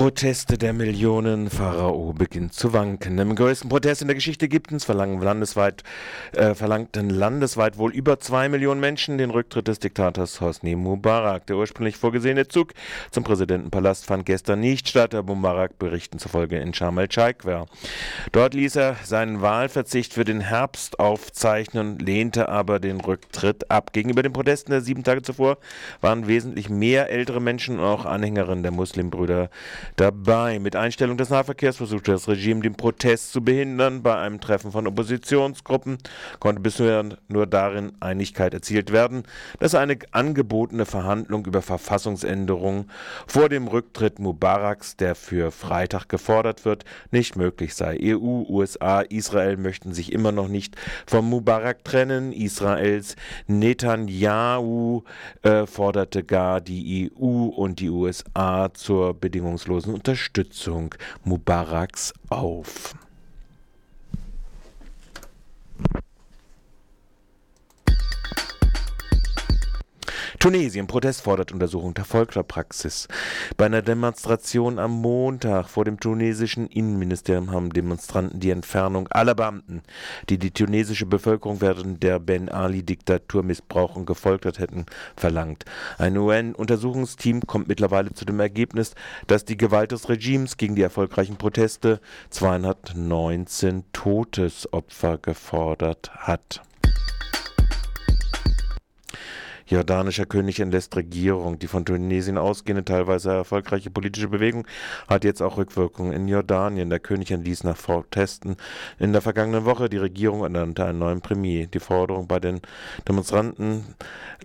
Proteste der Millionen. Pharao beginnt zu wanken. Im größten Protest in der Geschichte Ägyptens verlangen landesweit, äh, verlangten landesweit wohl über zwei Millionen Menschen den Rücktritt des Diktators Hosni Mubarak. Der ursprünglich vorgesehene Zug zum Präsidentenpalast fand gestern nicht statt, da Mubarak Berichten zufolge in Sharm el-Sheikh. Dort ließ er seinen Wahlverzicht für den Herbst aufzeichnen, lehnte aber den Rücktritt ab. Gegenüber den Protesten der sieben Tage zuvor waren wesentlich mehr ältere Menschen und auch Anhängerinnen der Muslimbrüder dabei. Mit Einstellung des Nahverkehrs versuchte das Regime den Protest zu behindern. Bei einem Treffen von Oppositionsgruppen konnte bisher nur darin Einigkeit erzielt werden, dass eine angebotene Verhandlung über Verfassungsänderungen vor dem Rücktritt Mubaraks, der für Freitag gefordert wird, nicht möglich sei. EU, USA, Israel möchten sich immer noch nicht vom Mubarak trennen. Israels Netanyahu äh, forderte gar die EU und die USA zur bedingungslosen bedingungslosen Unterstützung Mubaraks auf. Tunesien. Protest fordert Untersuchung der Folterpraxis. Bei einer Demonstration am Montag vor dem tunesischen Innenministerium haben Demonstranten die Entfernung aller Beamten, die die tunesische Bevölkerung während der Ben Ali-Diktatur missbrauchen und gefoltert hätten, verlangt. Ein UN-Untersuchungsteam kommt mittlerweile zu dem Ergebnis, dass die Gewalt des Regimes gegen die erfolgreichen Proteste 219 Todesopfer gefordert hat. Jordanischer König entlässt Regierung. Die von Tunesien ausgehende, teilweise erfolgreiche politische Bewegung hat jetzt auch Rückwirkungen in Jordanien. Der König entließ nach Protesten in der vergangenen Woche die Regierung ernannte einen neuen Premier. Die Forderung bei den Demonstranten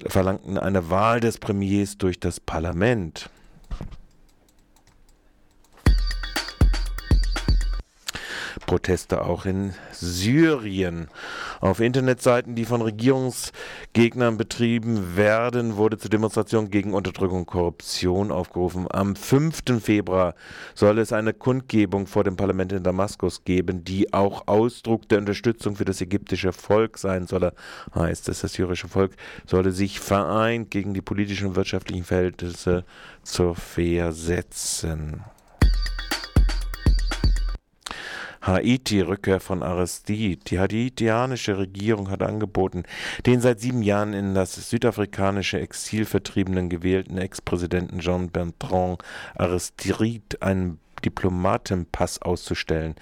verlangten eine Wahl des Premiers durch das Parlament. Proteste auch in Syrien. Auf Internetseiten, die von Regierungsgegnern betrieben werden, wurde zur Demonstration gegen Unterdrückung und Korruption aufgerufen. Am 5. Februar soll es eine Kundgebung vor dem Parlament in Damaskus geben, die auch Ausdruck der Unterstützung für das ägyptische Volk sein solle. Heißt es, das syrische Volk solle sich vereint gegen die politischen und wirtschaftlichen Verhältnisse zur Wehr setzen. Haiti-Rückkehr von Aristide. Die haitianische Regierung hat angeboten, den seit sieben Jahren in das südafrikanische Exil vertriebenen gewählten Ex-Präsidenten Jean Bertrand Aristide einen Diplomatenpass auszustellen,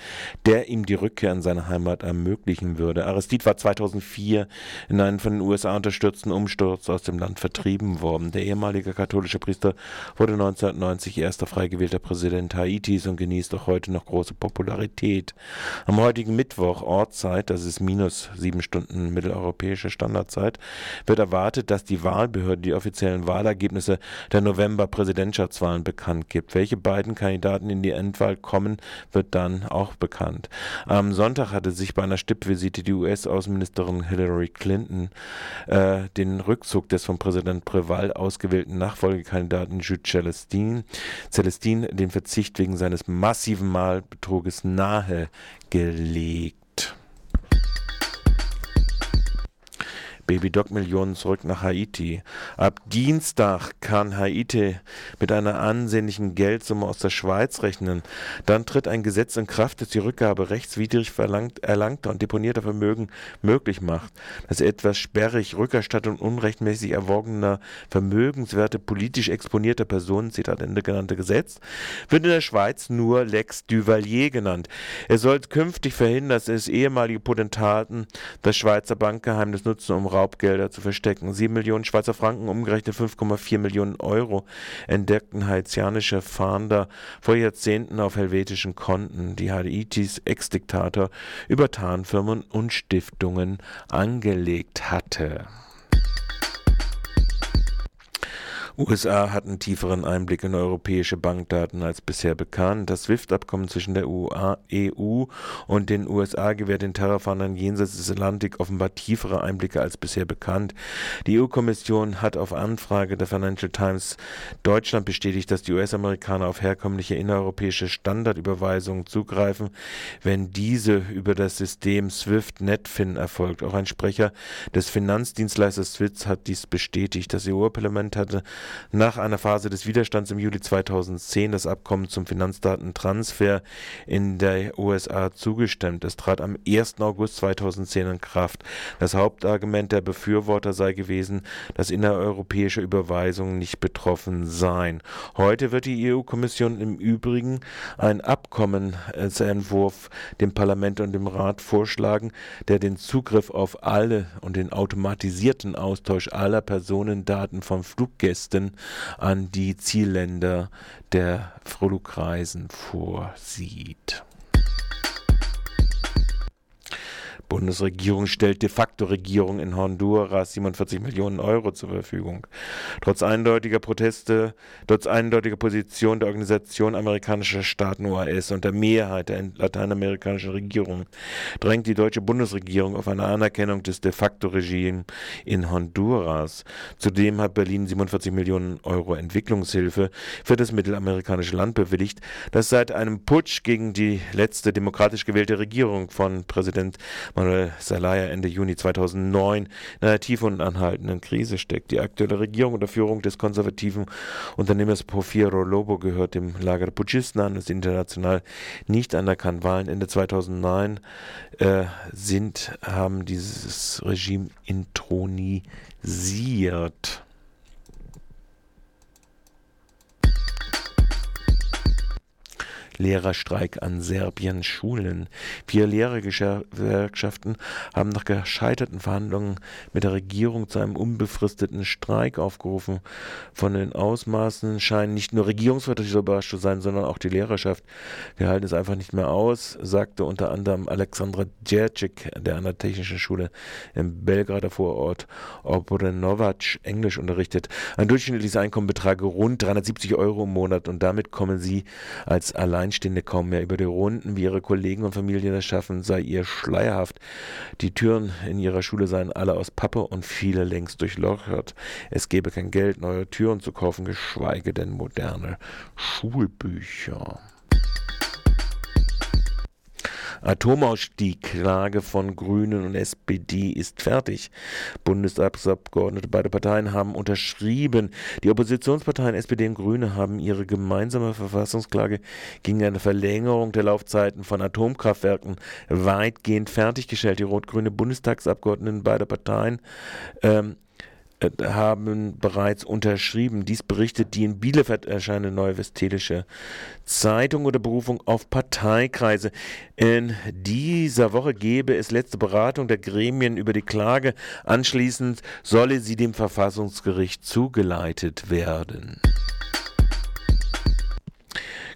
der ihm die Rückkehr in seine Heimat ermöglichen würde. Aristide war 2004 in einen von den USA unterstützten Umsturz aus dem Land vertrieben worden. Der ehemalige katholische Priester wurde 1990 erster frei gewählter Präsident Haitis und genießt auch heute noch große Popularität. Am heutigen Mittwoch, Ortszeit, das ist minus sieben Stunden mitteleuropäische Standardzeit, wird erwartet, dass die Wahlbehörde die offiziellen Wahlergebnisse der November-Präsidentschaftswahlen bekannt gibt. Welche beiden Kandidaten in die Endwahl kommen, wird dann auch bekannt. Am Sonntag hatte sich bei einer Stippvisite die US-Außenministerin Hillary Clinton äh, den Rückzug des von Präsident Preval ausgewählten Nachfolgekandidaten Jude Celestine, Celestine den Verzicht wegen seines massiven Mahlbetruges nahegelegt. Baby-Doc-Millionen zurück nach Haiti. Ab Dienstag kann Haiti mit einer ansehnlichen Geldsumme aus der Schweiz rechnen. Dann tritt ein Gesetz in Kraft, das die Rückgabe rechtswidrig verlangt, erlangter und deponierter Vermögen möglich macht. Das etwas sperrig Rückerstattung unrechtmäßig erworbener Vermögenswerte politisch exponierter Personen, Zitat Ende genannte Gesetz, wird in der Schweiz nur Lex Duvalier genannt. Er soll künftig verhindern, dass es ehemalige Potentaten das Schweizer Bankgeheimnis nutzen, um Raubgelder zu verstecken. Sieben Millionen Schweizer Franken, umgerechnet 5,4 Millionen Euro, entdeckten haitianische Fahnder vor Jahrzehnten auf helvetischen Konten, die Haitis Ex-Diktator über Tarnfirmen und Stiftungen angelegt hatte. USA hatten tieferen Einblick in europäische Bankdaten als bisher bekannt. Das SWIFT-Abkommen zwischen der EU und den USA gewährt den Terrorfahndern jenseits des Atlantik offenbar tiefere Einblicke als bisher bekannt. Die EU-Kommission hat auf Anfrage der Financial Times Deutschland bestätigt, dass die US-Amerikaner auf herkömmliche innereuropäische Standardüberweisungen zugreifen, wenn diese über das System SWIFT-Netfin erfolgt. Auch ein Sprecher des Finanzdienstleisters SWIFT hat dies bestätigt. Das EU-Parlament hatte nach einer Phase des Widerstands im Juli 2010 das Abkommen zum Finanzdatentransfer in der USA zugestimmt. Es trat am 1. August 2010 in Kraft. Das Hauptargument der Befürworter sei gewesen, dass innereuropäische Überweisungen nicht betroffen seien. Heute wird die EU-Kommission im Übrigen ein Abkommenentwurf dem Parlament und dem Rat vorschlagen, der den Zugriff auf alle und den automatisierten Austausch aller Personendaten von Fluggästen an die Zielländer der Flugreisen vorsieht. Bundesregierung stellt de facto Regierung in Honduras 47 Millionen Euro zur Verfügung. Trotz eindeutiger Proteste, trotz eindeutiger Position der Organisation amerikanischer Staaten OAS und der Mehrheit der lateinamerikanischen Regierung drängt die deutsche Bundesregierung auf eine Anerkennung des de facto Regimes in Honduras. Zudem hat Berlin 47 Millionen Euro Entwicklungshilfe für das mittelamerikanische Land bewilligt, das seit einem Putsch gegen die letzte demokratisch gewählte Regierung von Präsident Manuel Zelaya Ende Juni 2009 in einer tiefen und anhaltenden Krise steckt. Die aktuelle Regierung unter Führung des konservativen Unternehmers Porfirio Lobo gehört dem Lager der Putschisten an, ist international nicht anerkannt. Wahlen Ende 2009 äh, sind, haben dieses Regime intronisiert. Lehrerstreik an Serbiens Schulen. Vier Lehrergewerkschaften haben nach gescheiterten Verhandlungen mit der Regierung zu einem unbefristeten Streik aufgerufen. Von den Ausmaßen scheinen nicht nur Regierungsvertreter überrascht zu sein, sondern auch die Lehrerschaft. Wir halten es einfach nicht mehr aus, sagte unter anderem Alexandra Djercik, der an der Technischen Schule im Belgrader Vorort Obrenovac Englisch unterrichtet. Ein durchschnittliches Einkommen betrage rund 370 Euro im Monat und damit kommen sie als allein Alleinstehende kaum mehr über die Runden, wie ihre Kollegen und Familien es schaffen, sei ihr schleierhaft. Die Türen in ihrer Schule seien alle aus Pappe und viele längst durchlochert. Es gebe kein Geld, neue Türen zu kaufen, geschweige denn moderne Schulbücher. Atomausstieg-Klage von Grünen und SPD ist fertig. Bundestagsabgeordnete beider Parteien haben unterschrieben. Die Oppositionsparteien SPD und Grüne haben ihre gemeinsame Verfassungsklage gegen eine Verlängerung der Laufzeiten von Atomkraftwerken weitgehend fertiggestellt. Die rot-grüne Bundestagsabgeordneten beider Parteien ähm, äh, haben bereits unterschrieben. Dies berichtet die in Bielefeld erscheinende Neue Westfälische Zeitung unter Berufung auf Parteikreise. In dieser Woche gebe es letzte Beratung der Gremien über die Klage. Anschließend solle sie dem Verfassungsgericht zugeleitet werden.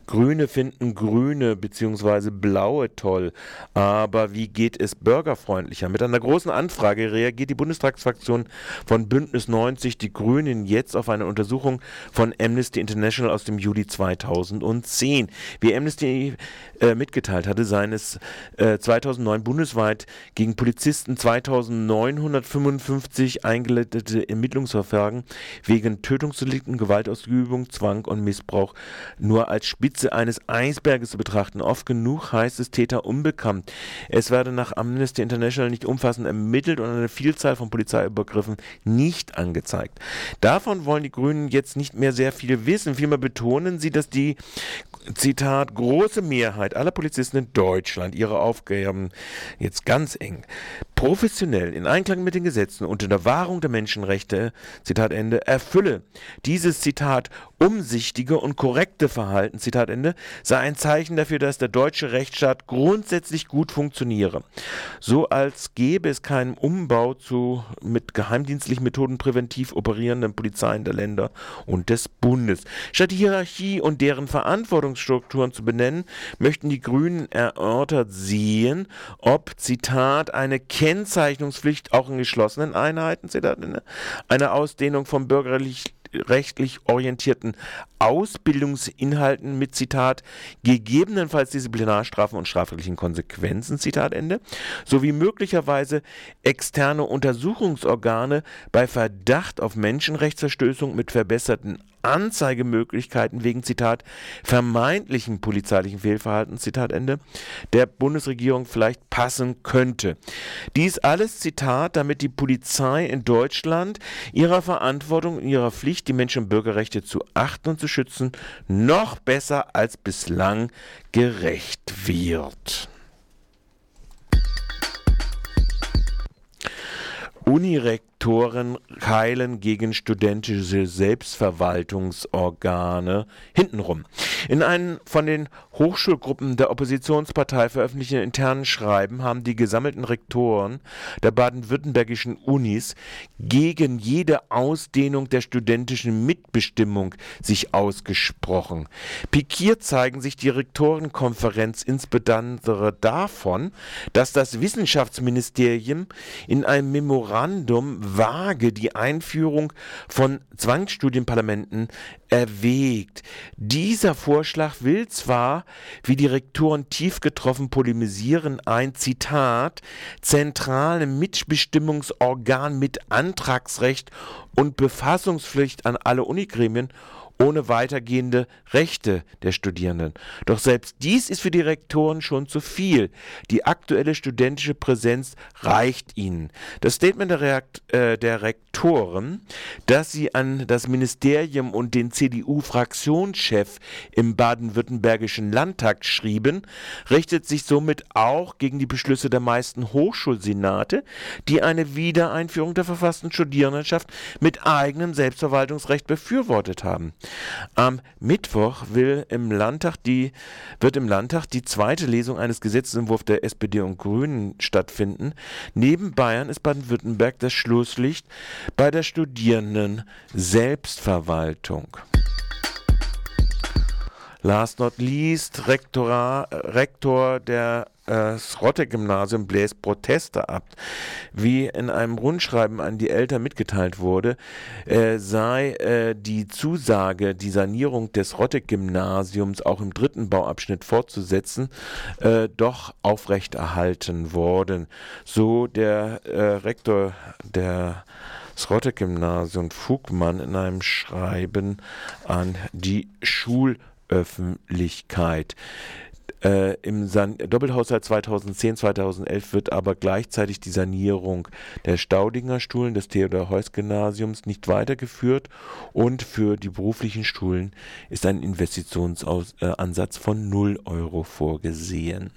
Grüne finden Grüne bzw. Blaue toll. Aber wie geht es bürgerfreundlicher? Mit einer großen Anfrage reagiert die Bundestagsfraktion von Bündnis 90 Die Grünen jetzt auf eine Untersuchung von Amnesty International aus dem Juli 2010. Wie Amnesty äh, mitgeteilt hatte, seien es äh, 2009 bundesweit gegen Polizisten 2955 eingeleitete Ermittlungsverfahren wegen Tötungsdelikten, Gewaltausübung, Zwang und Missbrauch nur als Spitze Spitze eines Eisberges zu betrachten. Oft genug heißt es Täter unbekannt. Es werde nach Amnesty International nicht umfassend ermittelt und eine Vielzahl von Polizeiübergriffen nicht angezeigt. Davon wollen die Grünen jetzt nicht mehr sehr viel wissen. Vielmehr betonen sie, dass die Zitat, große Mehrheit aller Polizisten in Deutschland ihre Aufgaben jetzt ganz eng, professionell in Einklang mit den Gesetzen und in der Wahrung der Menschenrechte, Zitat Ende, erfülle. Dieses Zitat umsichtige und korrekte Verhalten, Zitat Ende, sei ein Zeichen dafür, dass der deutsche Rechtsstaat grundsätzlich gut funktioniere. So als gäbe es keinen Umbau zu mit geheimdienstlichen Methoden präventiv operierenden Polizeien der Länder und des Bundes. Statt Hierarchie und deren Verantwortungsstrukturen zu benennen, möchten die Grünen erörtert sehen, ob, Zitat, eine Kennzeichnungspflicht auch in geschlossenen Einheiten, Zitat eine Ausdehnung vom bürgerlich rechtlich orientierten Ausbildungsinhalten mit Zitat gegebenenfalls Disziplinarstrafen und strafrechtlichen Konsequenzen Zitat Ende sowie möglicherweise externe Untersuchungsorgane bei Verdacht auf Menschenrechtsverstößung mit verbesserten Anzeigemöglichkeiten wegen, Zitat, vermeintlichen polizeilichen Fehlverhaltens, Zitat Ende, der Bundesregierung vielleicht passen könnte. Dies alles, Zitat, damit die Polizei in Deutschland ihrer Verantwortung und ihrer Pflicht, die Menschen- und Bürgerrechte zu achten und zu schützen, noch besser als bislang gerecht wird. Unirektoren keilen gegen studentische Selbstverwaltungsorgane hintenrum. In einem von den Hochschulgruppen der Oppositionspartei veröffentlichten internen Schreiben haben die gesammelten Rektoren der baden-württembergischen Unis gegen jede Ausdehnung der studentischen Mitbestimmung sich ausgesprochen. Pikiert zeigen sich die Rektorenkonferenz insbesondere davon, dass das Wissenschaftsministerium in einem Memorandum vage die Einführung von Zwangsstudienparlamenten erwägt. Dieser Vorschlag will zwar, wie die Rektoren tief getroffen polemisieren, ein Zitat zentrale Mitbestimmungsorgan mit Antragsrecht und Befassungspflicht an alle Unigremien ohne weitergehende Rechte der Studierenden. Doch selbst dies ist für die Rektoren schon zu viel. Die aktuelle studentische Präsenz reicht ihnen. Das Statement der, Reakt, äh, der Rektoren, das sie an das Ministerium und den CDU-Fraktionschef im baden-württembergischen Landtag schrieben, richtet sich somit auch gegen die Beschlüsse der meisten Hochschulsenate, die eine Wiedereinführung der verfassten Studierendenschaft mit eigenem Selbstverwaltungsrecht befürwortet haben. Am Mittwoch will im Landtag die, wird im Landtag die zweite Lesung eines Gesetzentwurfs der SPD und Grünen stattfinden. Neben Bayern ist Baden-Württemberg das Schlusslicht bei der Studierenden Selbstverwaltung. Last not least, Rektor, Rektor der das Rotte-Gymnasium bläst Proteste ab. Wie in einem Rundschreiben an die Eltern mitgeteilt wurde, äh, sei äh, die Zusage, die Sanierung des Rotte-Gymnasiums auch im dritten Bauabschnitt fortzusetzen, äh, doch aufrechterhalten worden. So der äh, Rektor der das Rotte-Gymnasium Fugmann in einem Schreiben an die Schulöffentlichkeit. Äh, Im San Doppelhaushalt 2010-2011 wird aber gleichzeitig die Sanierung der Staudinger Schulen des Theodor-Heuss-Gymnasiums nicht weitergeführt und für die beruflichen Schulen ist ein Investitionsansatz von 0 Euro vorgesehen.